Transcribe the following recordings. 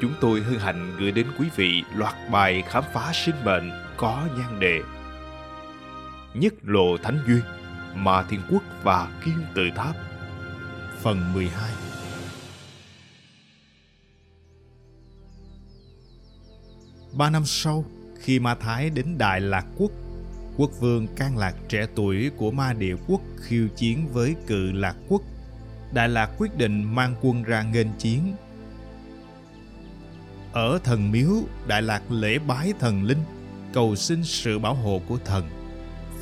chúng tôi hân hạnh gửi đến quý vị loạt bài khám phá sinh mệnh có nhan đề Nhất lộ thánh duyên, Ma Thiên Quốc và Kim Tự Tháp Phần 12 Ba năm sau, khi Ma Thái đến Đại Lạc Quốc, quốc vương can lạc trẻ tuổi của Ma Địa Quốc khiêu chiến với cự Lạc Quốc. Đại Lạc quyết định mang quân ra nghênh chiến ở thần miếu Đại Lạc lễ bái thần linh, cầu xin sự bảo hộ của thần.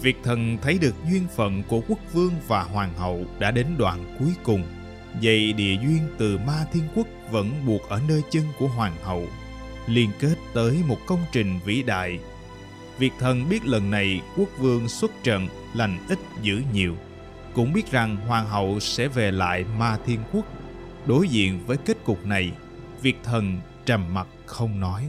Việc thần thấy được duyên phận của quốc vương và hoàng hậu đã đến đoạn cuối cùng. Dây địa duyên từ ma thiên quốc vẫn buộc ở nơi chân của hoàng hậu, liên kết tới một công trình vĩ đại. Việc thần biết lần này quốc vương xuất trận lành ít dữ nhiều, cũng biết rằng hoàng hậu sẽ về lại ma thiên quốc. Đối diện với kết cục này, việc thần trầm mặc không nói.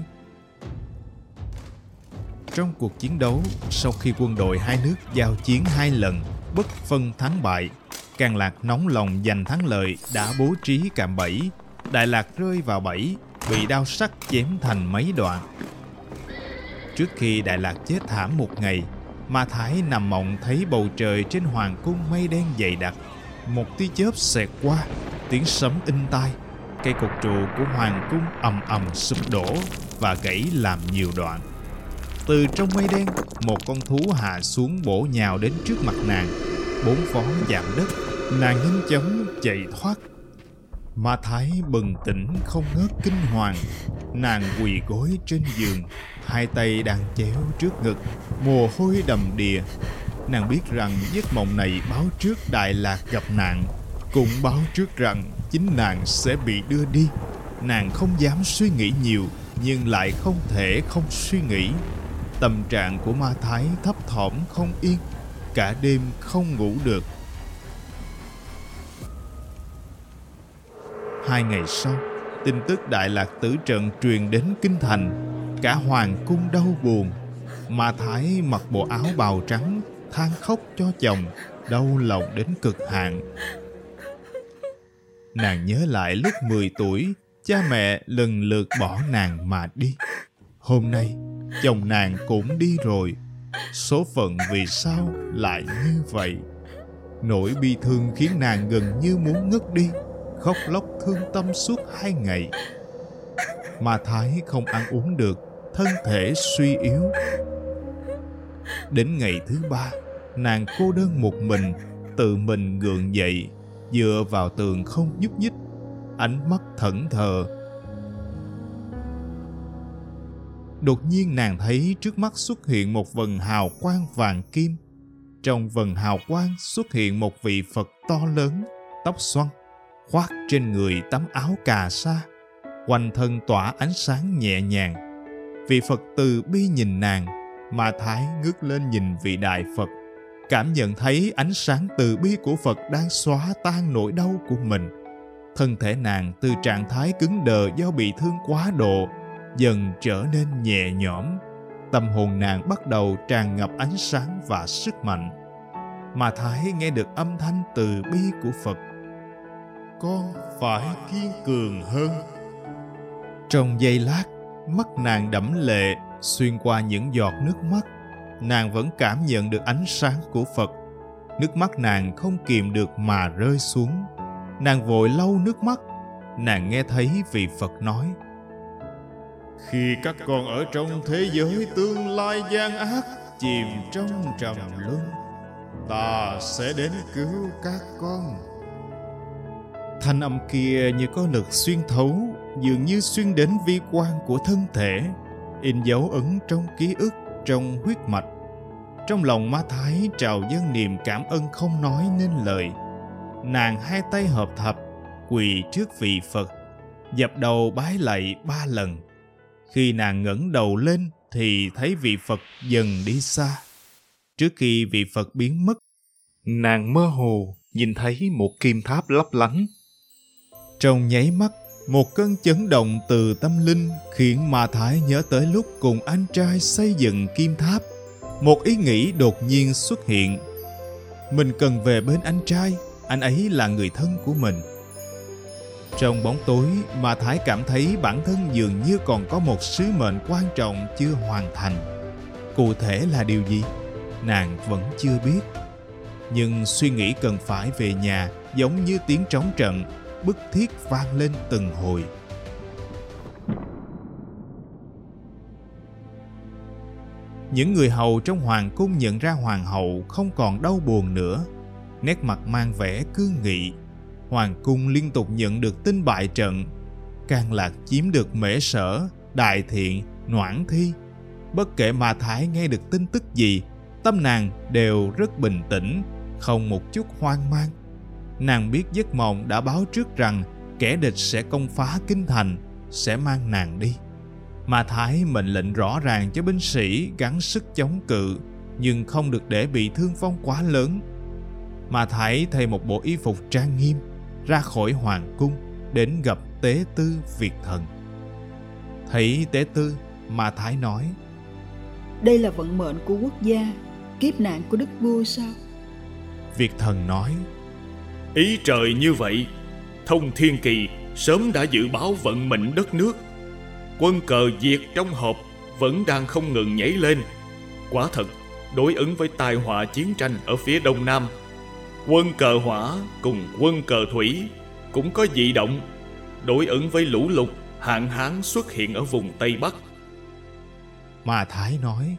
Trong cuộc chiến đấu, sau khi quân đội hai nước giao chiến hai lần, bất phân thắng bại, Càng Lạc nóng lòng giành thắng lợi đã bố trí cạm bẫy. Đại Lạc rơi vào bẫy, bị đao sắc chém thành mấy đoạn. Trước khi Đại Lạc chết thảm một ngày, Ma Thái nằm mộng thấy bầu trời trên hoàng cung mây đen dày đặc. Một tia chớp xẹt qua, tiếng sấm in tai, cây cột trụ của hoàng cung ầm ầm sụp đổ và gãy làm nhiều đoạn. Từ trong mây đen, một con thú hạ xuống bổ nhào đến trước mặt nàng. Bốn phó chạm đất, nàng nhanh chóng chạy thoát. Ma Thái bừng tỉnh không ngớt kinh hoàng. Nàng quỳ gối trên giường, hai tay đang chéo trước ngực, mồ hôi đầm đìa. Nàng biết rằng giấc mộng này báo trước Đại Lạc gặp nạn, cũng báo trước rằng chính nàng sẽ bị đưa đi. Nàng không dám suy nghĩ nhiều, nhưng lại không thể không suy nghĩ. Tâm trạng của ma thái thấp thỏm không yên, cả đêm không ngủ được. Hai ngày sau, tin tức đại lạc tử trận truyền đến kinh thành. Cả hoàng cung đau buồn. Ma thái mặc bộ áo bào trắng, than khóc cho chồng, đau lòng đến cực hạn. Nàng nhớ lại lúc 10 tuổi, cha mẹ lần lượt bỏ nàng mà đi. Hôm nay, chồng nàng cũng đi rồi. Số phận vì sao lại như vậy? Nỗi bi thương khiến nàng gần như muốn ngất đi, khóc lóc thương tâm suốt hai ngày. Mà Thái không ăn uống được, thân thể suy yếu. Đến ngày thứ ba, nàng cô đơn một mình, tự mình gượng dậy dựa vào tường không nhúc nhích, ánh mắt thẫn thờ. Đột nhiên nàng thấy trước mắt xuất hiện một vần hào quang vàng kim. Trong vần hào quang xuất hiện một vị phật to lớn, tóc xoăn, khoác trên người tấm áo cà sa. Quanh thân tỏa ánh sáng nhẹ nhàng. Vị phật từ bi nhìn nàng, mà thái ngước lên nhìn vị đại phật cảm nhận thấy ánh sáng từ bi của Phật đang xóa tan nỗi đau của mình. Thân thể nàng từ trạng thái cứng đờ do bị thương quá độ dần trở nên nhẹ nhõm. Tâm hồn nàng bắt đầu tràn ngập ánh sáng và sức mạnh. Mà Thái nghe được âm thanh từ bi của Phật. Con phải kiên cường hơn. Trong giây lát, mắt nàng đẫm lệ xuyên qua những giọt nước mắt nàng vẫn cảm nhận được ánh sáng của Phật. Nước mắt nàng không kìm được mà rơi xuống. Nàng vội lau nước mắt. Nàng nghe thấy vị Phật nói Khi các con ở trong thế giới tương lai gian ác chìm trong trầm luân, ta sẽ đến cứu các con. Thanh âm kia như có lực xuyên thấu, dường như xuyên đến vi quan của thân thể, in dấu ấn trong ký ức trong huyết mạch. Trong lòng Ma Thái trào dâng niềm cảm ơn không nói nên lời. Nàng hai tay hợp thập, quỳ trước vị Phật, dập đầu bái lạy ba lần. Khi nàng ngẩng đầu lên thì thấy vị Phật dần đi xa. Trước khi vị Phật biến mất, nàng mơ hồ nhìn thấy một kim tháp lấp lánh. Trong nháy mắt, một cơn chấn động từ tâm linh khiến Ma Thái nhớ tới lúc cùng anh trai xây dựng kim tháp. Một ý nghĩ đột nhiên xuất hiện. Mình cần về bên anh trai, anh ấy là người thân của mình. Trong bóng tối, Ma Thái cảm thấy bản thân dường như còn có một sứ mệnh quan trọng chưa hoàn thành. Cụ thể là điều gì? Nàng vẫn chưa biết. Nhưng suy nghĩ cần phải về nhà giống như tiếng trống trận bức thiết vang lên từng hồi. Những người hầu trong hoàng cung nhận ra hoàng hậu không còn đau buồn nữa. Nét mặt mang vẻ cương nghị. Hoàng cung liên tục nhận được tin bại trận. Càng lạc chiếm được mễ sở, đại thiện, noãn thi. Bất kể Ma Thái nghe được tin tức gì, tâm nàng đều rất bình tĩnh, không một chút hoang mang nàng biết giấc mộng đã báo trước rằng kẻ địch sẽ công phá kinh thành, sẽ mang nàng đi. Mà Thái mệnh lệnh rõ ràng cho binh sĩ gắng sức chống cự, nhưng không được để bị thương vong quá lớn. Mà Thái thay một bộ y phục trang nghiêm, ra khỏi hoàng cung, đến gặp tế tư Việt thần. Thấy tế tư, mà Thái nói, Đây là vận mệnh của quốc gia, kiếp nạn của đức vua sao? Việt thần nói, Ý trời như vậy, thông thiên kỳ sớm đã dự báo vận mệnh đất nước. Quân cờ diệt trong hộp vẫn đang không ngừng nhảy lên. Quả thật, đối ứng với tai họa chiến tranh ở phía đông nam, quân cờ hỏa cùng quân cờ thủy cũng có dị động, đối ứng với lũ lụt, hạn hán xuất hiện ở vùng Tây Bắc. Mà Thái nói,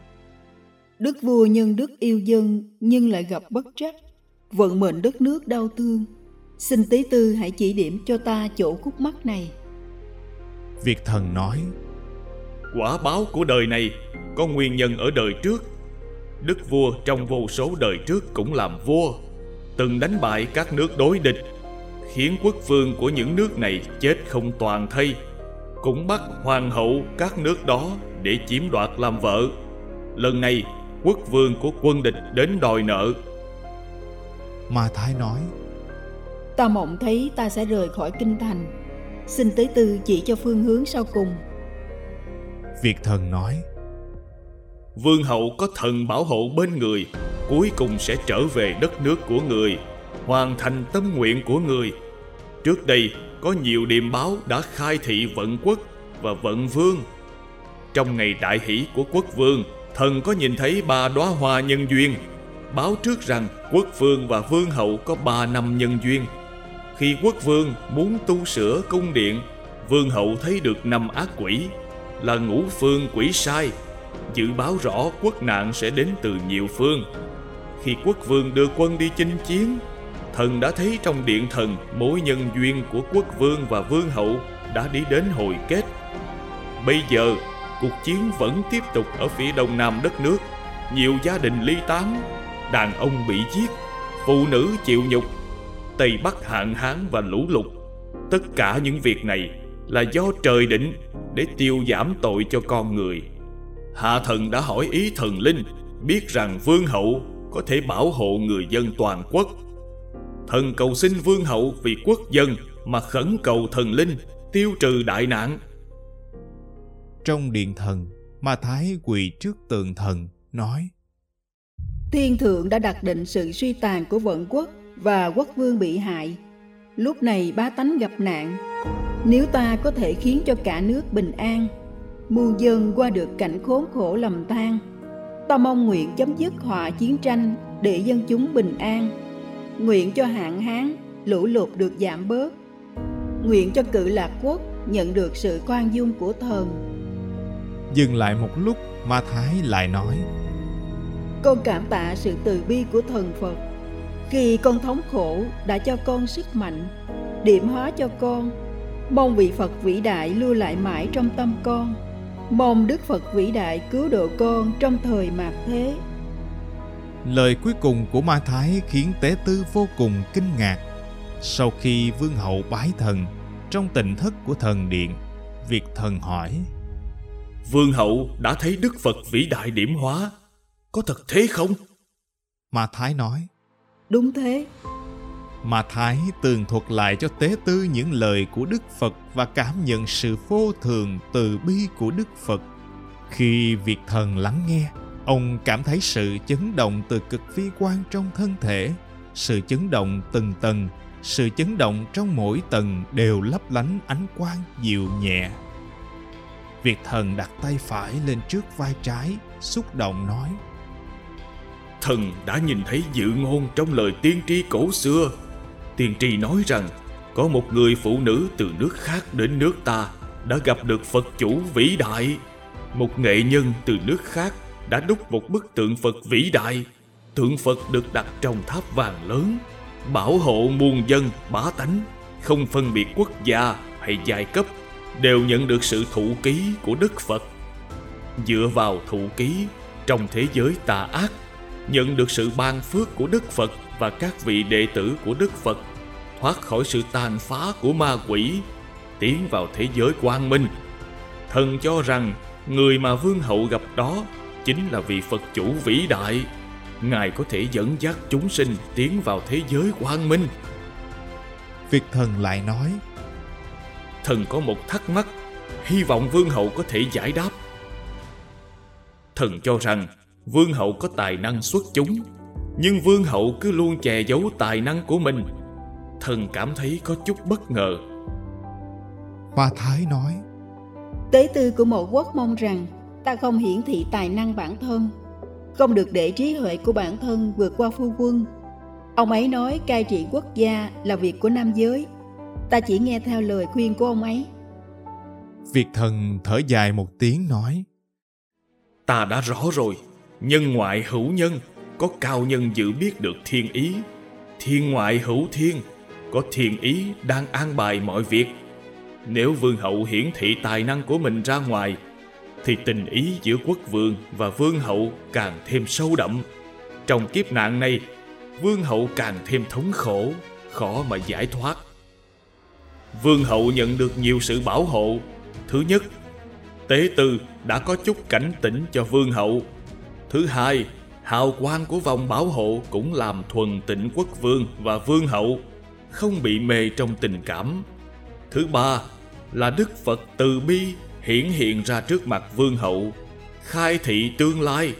Đức vua nhân đức yêu dân nhưng lại gặp bất trắc vận mệnh đất nước đau thương. Xin tế tư hãy chỉ điểm cho ta chỗ khúc mắc này. Việt thần nói quả báo của đời này có nguyên nhân ở đời trước. Đức vua trong vô số đời trước cũng làm vua từng đánh bại các nước đối địch khiến quốc vương của những nước này chết không toàn thây cũng bắt hoàng hậu các nước đó để chiếm đoạt làm vợ. Lần này quốc vương của quân địch đến đòi nợ Ma Thái nói Ta mộng thấy ta sẽ rời khỏi kinh thành. Xin tế tư chỉ cho phương hướng sau cùng. Việt thần nói Vương hậu có thần bảo hộ bên người Cuối cùng sẽ trở về đất nước của người Hoàn thành tâm nguyện của người. Trước đây có nhiều điềm báo đã khai thị vận quốc và vận vương. Trong ngày đại hỷ của quốc vương Thần có nhìn thấy ba đóa hoa nhân duyên báo trước rằng quốc vương và vương hậu có ba năm nhân duyên. Khi quốc vương muốn tu sửa cung điện, vương hậu thấy được năm ác quỷ là ngũ phương quỷ sai, dự báo rõ quốc nạn sẽ đến từ nhiều phương. Khi quốc vương đưa quân đi chinh chiến, thần đã thấy trong điện thần mối nhân duyên của quốc vương và vương hậu đã đi đến hồi kết. Bây giờ, cuộc chiến vẫn tiếp tục ở phía đông nam đất nước, nhiều gia đình ly tán đàn ông bị giết, phụ nữ chịu nhục, Tây Bắc hạn hán và lũ lụt. Tất cả những việc này là do trời định để tiêu giảm tội cho con người. Hạ thần đã hỏi ý thần linh, biết rằng vương hậu có thể bảo hộ người dân toàn quốc. Thần cầu xin vương hậu vì quốc dân mà khẩn cầu thần linh tiêu trừ đại nạn. Trong điện thần, Ma Thái quỳ trước tượng thần, nói Thiên thượng đã đặt định sự suy tàn của vận quốc và quốc vương bị hại. Lúc này bá tánh gặp nạn. Nếu ta có thể khiến cho cả nước bình an, muôn dân qua được cảnh khốn khổ lầm than, ta mong nguyện chấm dứt họa chiến tranh để dân chúng bình an. Nguyện cho hạn hán, lũ lụt được giảm bớt. Nguyện cho cự lạc quốc nhận được sự khoan dung của thần. Dừng lại một lúc, Ma Thái lại nói con cảm tạ sự từ bi của thần Phật khi con thống khổ đã cho con sức mạnh, điểm hóa cho con. Mong vị Phật vĩ đại lưu lại mãi trong tâm con. Mong Đức Phật vĩ đại cứu độ con trong thời mạt thế. Lời cuối cùng của Ma Thái khiến Tế Tư vô cùng kinh ngạc. Sau khi Vương Hậu bái thần, trong tình thất của thần điện, Việt thần hỏi Vương hậu đã thấy Đức Phật vĩ đại điểm hóa. Có thật thế không? Ma Thái nói. Đúng thế. Ma Thái tường thuật lại cho tế tư những lời của Đức Phật và cảm nhận sự vô thường từ bi của Đức Phật. Khi việc thần lắng nghe, ông cảm thấy sự chấn động từ cực vi quan trong thân thể, sự chấn động từng tầng, sự chấn động trong mỗi tầng đều lấp lánh ánh quang dịu nhẹ. Việt thần đặt tay phải lên trước vai trái, xúc động nói – thần đã nhìn thấy dự ngôn trong lời tiên tri cổ xưa. Tiên tri nói rằng có một người phụ nữ từ nước khác đến nước ta đã gặp được Phật chủ vĩ đại. Một nghệ nhân từ nước khác đã đúc một bức tượng Phật vĩ đại. Tượng Phật được đặt trong tháp vàng lớn, bảo hộ muôn dân bá tánh, không phân biệt quốc gia hay giai cấp, đều nhận được sự thụ ký của Đức Phật. Dựa vào thụ ký trong thế giới tà ác nhận được sự ban phước của Đức Phật và các vị đệ tử của Đức Phật, thoát khỏi sự tàn phá của ma quỷ, tiến vào thế giới quang minh. Thần cho rằng người mà vương hậu gặp đó chính là vị Phật chủ vĩ đại. Ngài có thể dẫn dắt chúng sinh tiến vào thế giới quang minh. Việt thần lại nói Thần có một thắc mắc Hy vọng vương hậu có thể giải đáp Thần cho rằng Vương hậu có tài năng xuất chúng Nhưng vương hậu cứ luôn che giấu tài năng của mình. Thần cảm thấy có chút bất ngờ. Hoa Thái nói Tế tư của một quốc mong rằng Ta không hiển thị tài năng bản thân Không được để trí huệ của bản thân vượt qua phu quân. Ông ấy nói cai trị quốc gia là việc của nam giới Ta chỉ nghe theo lời khuyên của ông ấy. Việt thần thở dài một tiếng nói Ta đã rõ rồi Nhân ngoại hữu nhân, có cao nhân dự biết được thiên ý. Thiên ngoại hữu thiên, có thiên ý đang an bài mọi việc. Nếu vương hậu hiển thị tài năng của mình ra ngoài, thì tình ý giữa quốc vương và vương hậu càng thêm sâu đậm. Trong kiếp nạn này, vương hậu càng thêm thống khổ, khó mà giải thoát. Vương hậu nhận được nhiều sự bảo hộ. Thứ nhất, tế tư đã có chút cảnh tỉnh cho vương hậu Thứ hai, hào quang của vòng bảo hộ cũng làm thuần tịnh quốc vương và vương hậu không bị mê trong tình cảm. Thứ ba là Đức Phật từ bi hiển hiện ra trước mặt vương hậu, khai thị tương lai.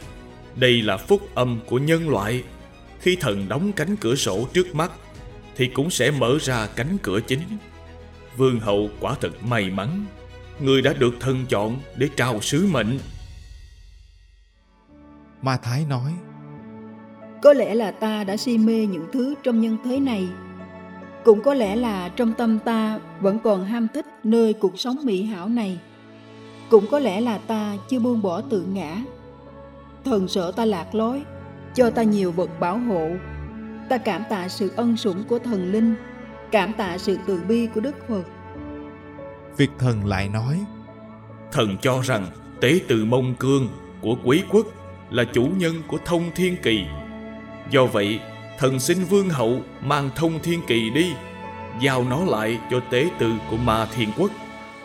Đây là phúc âm của nhân loại. Khi thần đóng cánh cửa sổ trước mắt thì cũng sẽ mở ra cánh cửa chính. Vương hậu quả thật may mắn, người đã được thần chọn để trao sứ mệnh. Ma Thái nói Có lẽ là ta đã si mê những thứ trong nhân thế này. Cũng có lẽ là trong tâm ta vẫn còn ham thích nơi cuộc sống mỹ hảo này. Cũng có lẽ là ta chưa buông bỏ tự ngã. Thần sợ ta lạc lối Cho ta nhiều vật bảo hộ. Ta cảm tạ sự ân sủng của thần linh Cảm tạ sự từ bi của Đức Phật. Việt thần lại nói Thần cho rằng tế từ mông cương của quý quốc là chủ nhân của thông thiên kỳ. Do vậy, thần xin vương hậu mang thông thiên kỳ đi, giao nó lại cho tế tự của ma thiên quốc.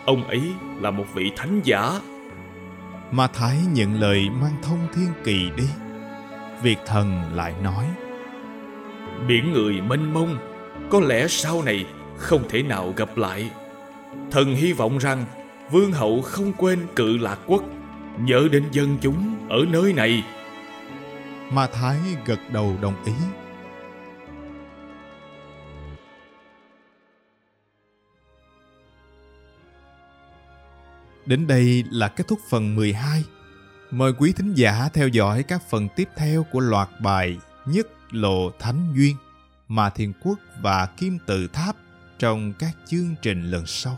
Ông ấy là một vị thánh giả. Ma Thái nhận lời mang thông thiên kỳ đi. Việt thần lại nói Biển người mênh mông Có lẽ sau này không thể nào gặp lại Thần hy vọng rằng Vương hậu không quên cự lạc quốc nhớ đến dân chúng ở nơi này. Ma Thái gật đầu đồng ý. Đến đây là kết thúc phần 12. Mời quý thính giả theo dõi các phần tiếp theo của loạt bài Nhất Lộ Thánh Duyên, Ma Thiên Quốc và Kim Tự Tháp trong các chương trình lần sau.